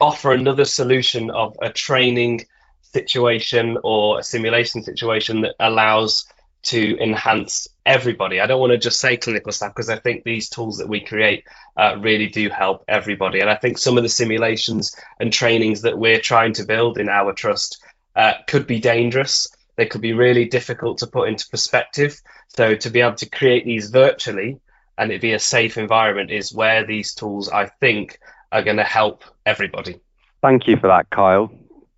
offer another solution of a training situation or a simulation situation that allows to enhance everybody. I don't want to just say clinical staff because I think these tools that we create uh, really do help everybody. And I think some of the simulations and trainings that we're trying to build in our trust uh, could be dangerous. They could be really difficult to put into perspective. So to be able to create these virtually and it be a safe environment is where these tools, I think, are going to help everybody. Thank you for that, Kyle.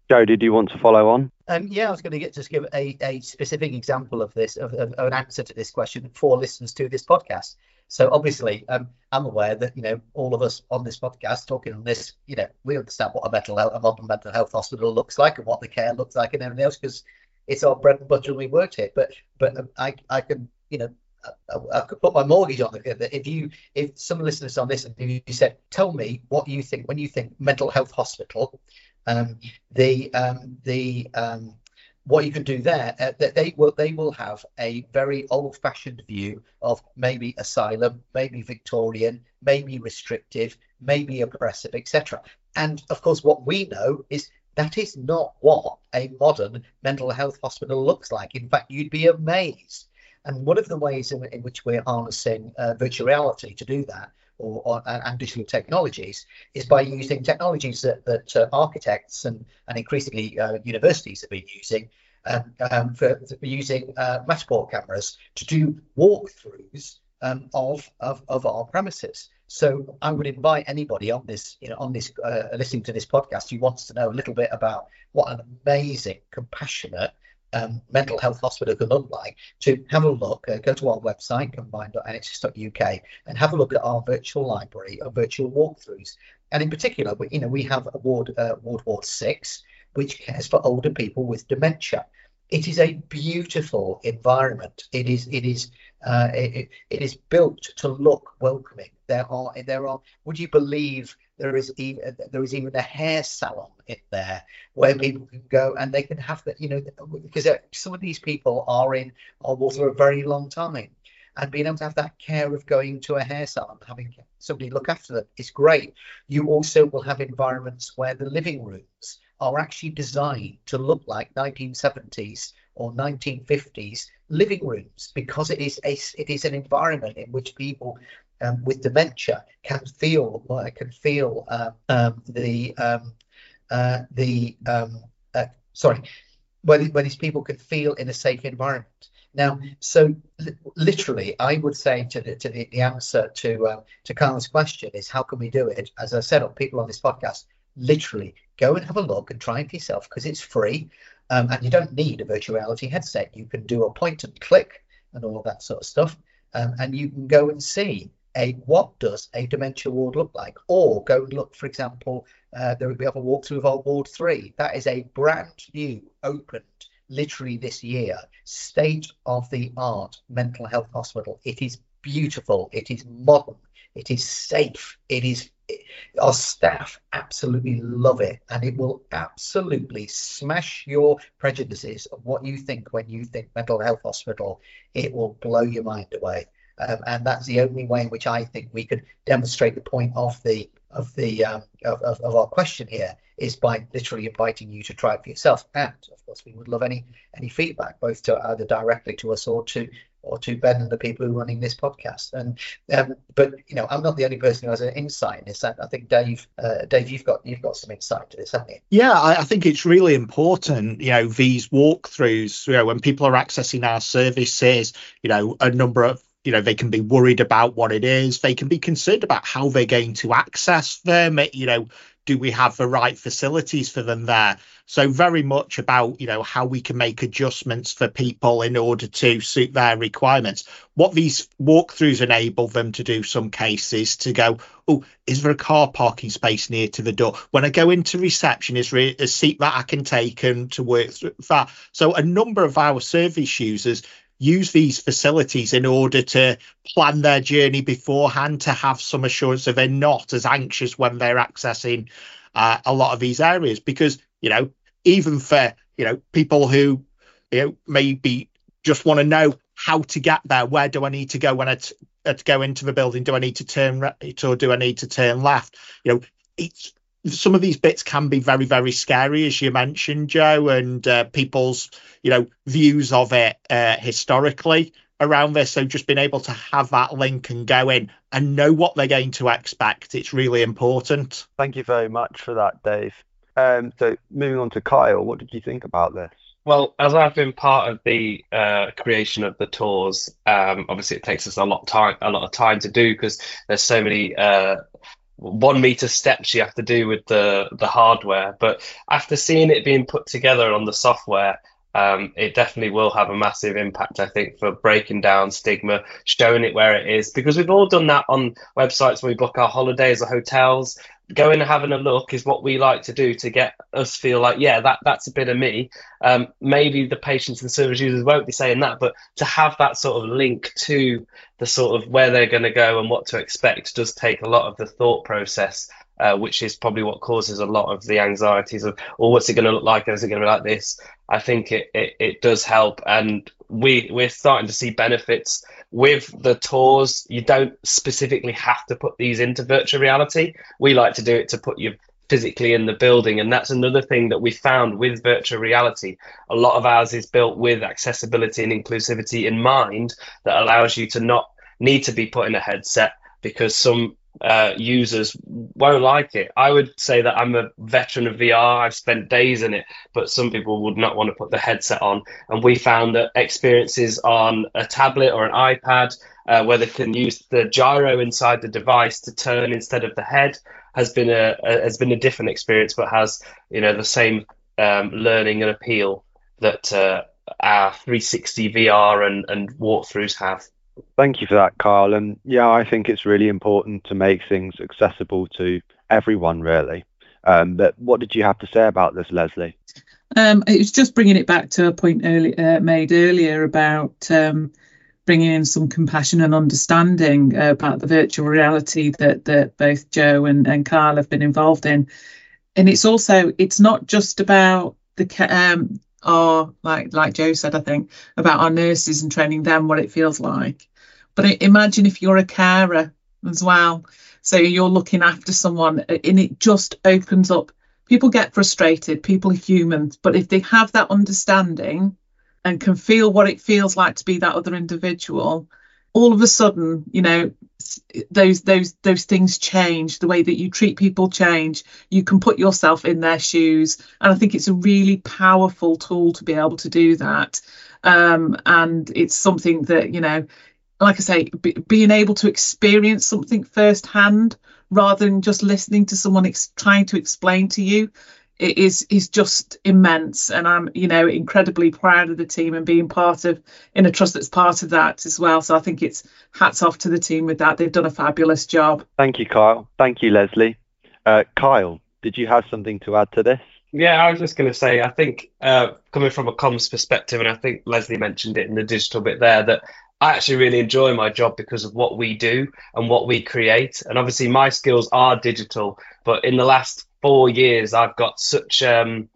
Joe, did you want to follow on? Um, yeah, I was going to get just give a, a specific example of this, of, of, of, an answer to this question for listeners to this podcast. So obviously, um, I'm aware that you know all of us on this podcast talking on this, you know, we understand what a mental health, a modern mental health hospital looks like and what the care looks like and everything else because it's our bread and butter and we worked here. But but um, I I can you know I, I, could put my mortgage on it. If you, if some listeners on this, and you said, tell me what you think when you think mental health hospital, um, the um, the um, what you can do there, uh, they will they will have a very old-fashioned view of maybe asylum, maybe Victorian, maybe restrictive, maybe oppressive, etc. And of course, what we know is That is not what a modern mental health hospital looks like. In fact, you'd be amazed. And one of the ways in, in which we're harnessing uh, virtual reality to do that, or, or and digital technologies, is by using technologies that, that uh, architects and and increasingly uh, universities have been using um, um, for, for, using uh, Matterport cameras to do walkthroughs um, of, of of our premises. So I would invite anybody on this, you know, on this, uh, listening to this podcast who wants to know a little bit about what an amazing, compassionate um, mental health hospital can look like, to have a look, uh, go to our website, combined.nhs.uk, and have a look at our virtual library, our virtual walkthroughs. And in particular, we, you know, we have a ward, uh, ward ward six, which cares for older people with dementia. It is a beautiful environment. It is, it is, uh, it, it is built to look welcoming. There are, there are. Would you believe there is even there is even a hair salon in there where people can go and they can have that, you know, because some of these people are in our water a very long time. And being able to have that care of going to a hair salon, having somebody look after them is great. You also will have environments where the living rooms are actually designed to look like 1970s or 1950s living rooms because it is a it is an environment in which people um, with dementia can feel uh, can feel uh, um, the um, uh, the um, uh, sorry when, these people can feel in a safe environment. Now, so li- literally, I would say to the, to the, the answer to uh, to Kyle's question is how can we do it? As I said on people on this podcast, literally go and have a look and try it for yourself because it's free, um, and you don't need a virtual reality headset. You can do a point and click and all that sort of stuff, um, and you can go and see a what does a dementia ward look like? Or go and look, for example, uh, there we have a walkthrough of our ward three. That is a brand new, opened literally this year, state of the art mental health hospital. It is beautiful. It is modern. It is safe. It is our staff absolutely love it and it will absolutely smash your prejudices of what you think when you think mental health hospital it will blow your mind away um, and that's the only way in which I think we could demonstrate the point of the of the um, of, of, of, our question here is by literally inviting you to try it for yourself. And of course, we would love any any feedback, both to either directly to us or to or to Ben and the people who are running this podcast. And um, but you know, I'm not the only person who has an insight in this. I, I think Dave, uh, Dave, you've got you've got some insight to this, haven't you? Yeah, I, I, think it's really important. You know, these walkthroughs. You know, when people are accessing our services, you know, a number of you know they can be worried about what it is. They can be concerned about how they're going to access them. You know do we have the right facilities for them there? So very much about you know how we can make adjustments for people in order to suit their requirements. What these walkthroughs enable them to do some cases to go oh is there a car parking space near to the door? When i go into reception is there a seat that i can take and to work through that. So a number of our service users use these facilities in order to plan their journey beforehand to have some assurance that they're not as anxious when they're accessing uh, a lot of these areas. Because you know even for you know people who you know maybe just want to know how to get there where do i need to go when I t- uh, to go into the building? Do i need to turn right or do i need to turn left? You know it's some of these bits can be very very scary as you mentioned joe and uh, people's you know views of it uh, historically around this. So just being able to have that link and go in and know what they're going to expect it's really important. Thank you very much for that dave. Um, so moving on to kyle what did you think about this? Well, as I've been part of the uh, creation of the tours, um, obviously it takes us a lot of time, a lot of time to do because there's so many uh, one meter steps you have to do with the the hardware. But after seeing it being put together on the software, um, it definitely will have a massive impact, I think, for breaking down stigma, showing it where it is. Because we've all done that on websites when we book our holidays or hotels. Going and having a look is what we like to do to get us feel like, yeah, that that's a bit of me. Um, maybe the patients and service users won't be saying that, but to have that sort of link to the sort of where they're going to go and what to expect does take a lot of the thought process uh, which is probably what causes a lot of the anxieties of, oh, what's it going to look like? Is it going to be like this? I think it, it, it does help. And we, we're starting to see benefits with the tours. You don't specifically have to put these into virtual reality. We like to do it to put you physically in the building. And that's another thing that we found with virtual reality. A lot of ours is built with accessibility and inclusivity in mind that allows you to not need to be put in a headset because some uh, users won't like it. I would say that I'm a veteran of VR. I've spent days in it, but some people would not want to put the headset on. And we found that experiences on a tablet or an iPad, uh, where they can use the gyro inside the device to turn instead of the head, has been a, a has been a different experience, but has you know the same um, learning and appeal that uh, our 360 VR and, and walkthroughs have. Thank you for that, Kyle. And yeah, I think it's really important to make things accessible to everyone, really. Um, but what did you have to say about this, Lesley? Um, it was just bringing it back to a point early, uh, made earlier about um, bringing in some compassion and understanding uh, about the virtual reality that that both Joe and, and Kyle have been involved in. And it's also it's not just about the um, our like like Joe said, I think about our nurses and training them what it feels like. But imagine if you're a carer as well. So you're looking after someone and it just opens up. People get frustrated, people are humans, but if they have that understanding and can feel what it feels like to be that other individual, all of a sudden, you know, those those those things change. The way that you treat people change. You can put yourself in their shoes, and I think it's a really powerful tool to be able to do that. Um, and it's something that you know, like I say, b- being able to experience something firsthand rather than just listening to someone ex- trying to explain to you it is is just immense. And i'm you know incredibly proud of the team and being part of in a trust that's part of that as well. So i think it's hats off to the team with that. They've done a fabulous job. Thank you kyle. Thank you lesley. Uh, kyle did you have something to add to this? Yeah i was just going to say i think uh, coming from a comms perspective and i think lesley mentioned it in the digital bit there that I actually really enjoy my job because of what we do and what we create. And obviously, my skills are digital, but in the last four years, I've got such um,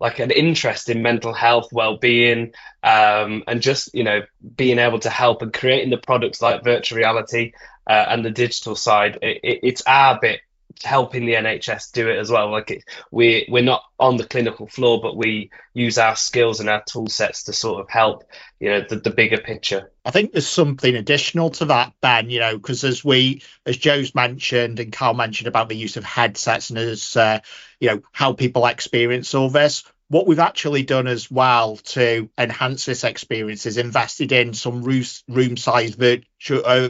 like an interest in mental health, well-being, um, and just you know being able to help and creating the products like virtual reality uh, and the digital side. It, it, it's our bit helping the NHS do it as well. Like it, we we're not on the clinical floor, but we use our skills and our tool sets to sort of help you know the, the bigger picture. I think there's something additional to that, Ben. You know, because as we as Joe's mentioned and Kyle mentioned about the use of headsets and as uh, you know how people experience all this. What we've actually done as well to enhance this experience is invested in some room room size virtual uh,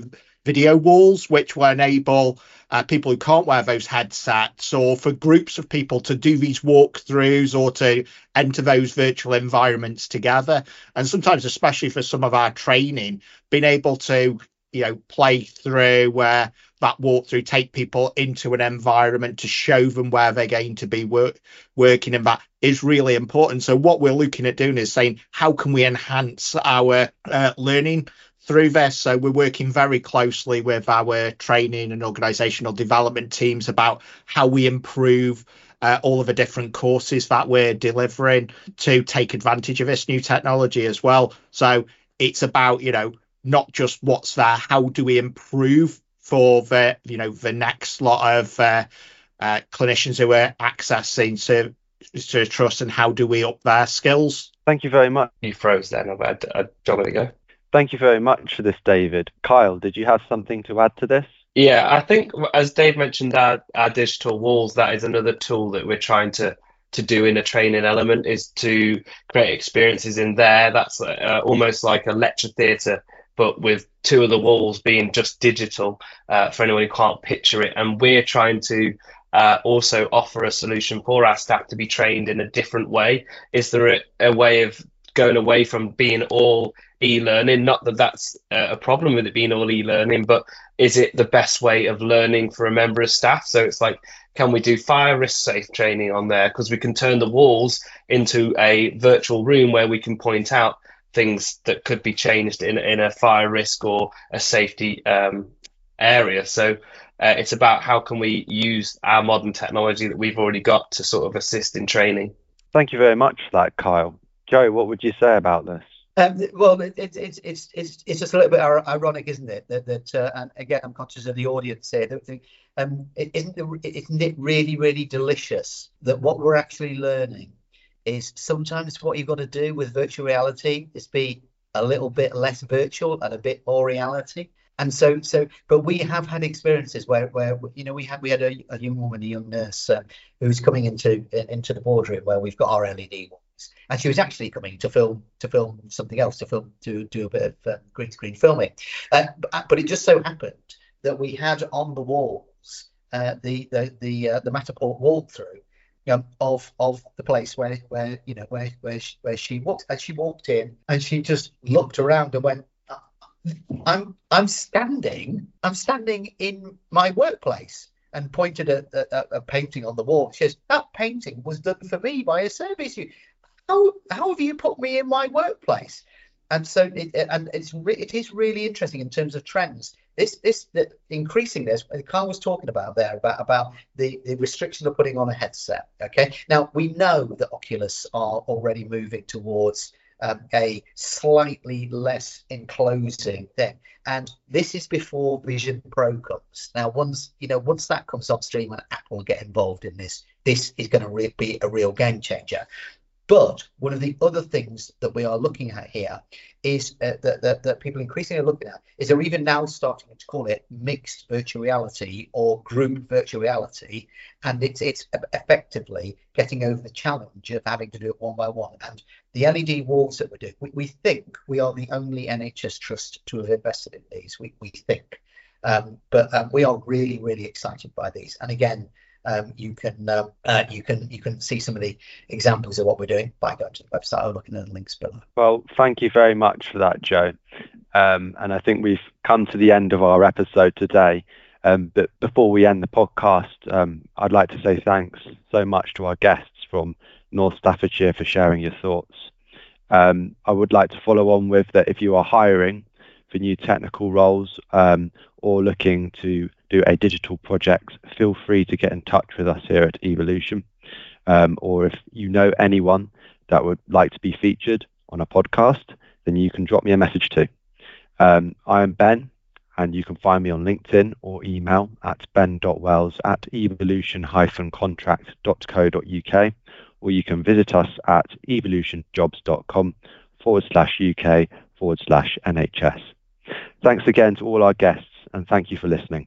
video walls, which will enable uh, people who can't wear those headsets or for groups of people to do these walkthroughs or to enter those virtual environments together. And sometimes, especially for some of our training, being able to you know play through where that walkthrough take people into an environment to show them where they're going to be work, working and that is really important so what we're looking at doing is saying how can we enhance our uh, learning through this. So we're working very closely with our training and organizational development teams about how we improve uh, all of the different courses that we're delivering to take advantage of this new technology as well. So it's about, you know, not just what's there, how do we improve for the, you know, the next lot of uh, uh, clinicians who are accessing to, to trust and how do we up their skills? Thank you very much. You froze then. I've had, uh, John, to go. Thank you very much for this, David. Kyle, did you have something to add to this? Yeah, I think as Dave mentioned, our, our digital walls, that is another tool that we're trying to to do in a training element is to create experiences in there. That's uh, almost like a lecture theatre, but with two of the walls being just digital uh, for anyone who can't picture it. And we're trying to uh, also offer a solution for our staff to be trained in a different way. Is there a, a way of going away from being all e-learning. Not that that's a problem with it being all e-learning, but is it the best way of learning for a member of staff? So it's like, can we do fire risk safe training on there? Because we can turn the walls into a virtual room where we can point out things that could be changed in in a fire risk or a safety um, area. So. Uh, it's about how can we use our modern technology that we've already got to sort of assist in training. Thank you very much for that, Kyle. Joe, what would you say about this? Um, well, it, it, it's it's it's it's just a little bit ironic, isn't it? That that uh, and again, I'm conscious of the audience here. That, um, it, isn't it, isn't it really really delicious that what we're actually learning is sometimes what you've got to do with virtual reality is be a little bit less virtual and a bit more reality. And so, so, but we have had experiences where, where you know, we had we had a, a young woman, a young nurse, uh, who was coming into into the boardroom where we've got our LED and she was actually coming to film to film something else, to film to do a bit of uh, green screen filming. Uh, but, but, it just so happened that we had on the walls uh, the the the uh, the Matterport walkthrough um, of of the place where where you know where where she, where she walked and she walked in and she just looked around and went I'm I'm standing I'm standing in my workplace and pointed at a, a, painting on the wall. She says that painting was done for me by a service. How how have you put me in my workplace? And so it, and it's re- it is really interesting in terms of trends. This this the, increasing this Kyle was talking about there about about the the restrictions of putting on a headset okay? Now we know that Oculus are already moving towards um, a slightly less enclosing thing. And this is before Vision Pro comes. Now once you know once that comes on stream and Apple get involved in this this is going to re- be a real game changer but one of the other things that we are looking at here is uh, that, that, that, people increasingly are looking at is they're even now starting to call it mixed virtual reality or group virtual reality, and it's it's effectively getting over the challenge of having to do it one by one. And the LED walls that we're doing, we, we think we are the only NHS trust to have invested in these. We we think, um, but um, we are really really excited by these. And again um, you can um, uh, you can you can see some of the examples of what we're doing by going to the website or looking at the links below. Well, thank you very much for that, Joe. Um, and I think we've come to the end of our episode today. Um, but before we end the podcast, um, I'd like to say thanks so much to our guests from North Staffordshire for sharing your thoughts. Um, I would like to follow on with that if you are hiring for new technical roles or looking to do a digital project, feel free to get in touch with us here at Evolution. Um, or if you know anyone that would like to be featured on a podcast, then you can drop me a message too. Um, I am Ben, and you can find me on LinkedIn or email at ben.wells at evolution-contract.co.uk, or you can visit us at evolutionjobs.com forward slash UK forward slash NHS. Thanks again to all our guests, and thank you for listening.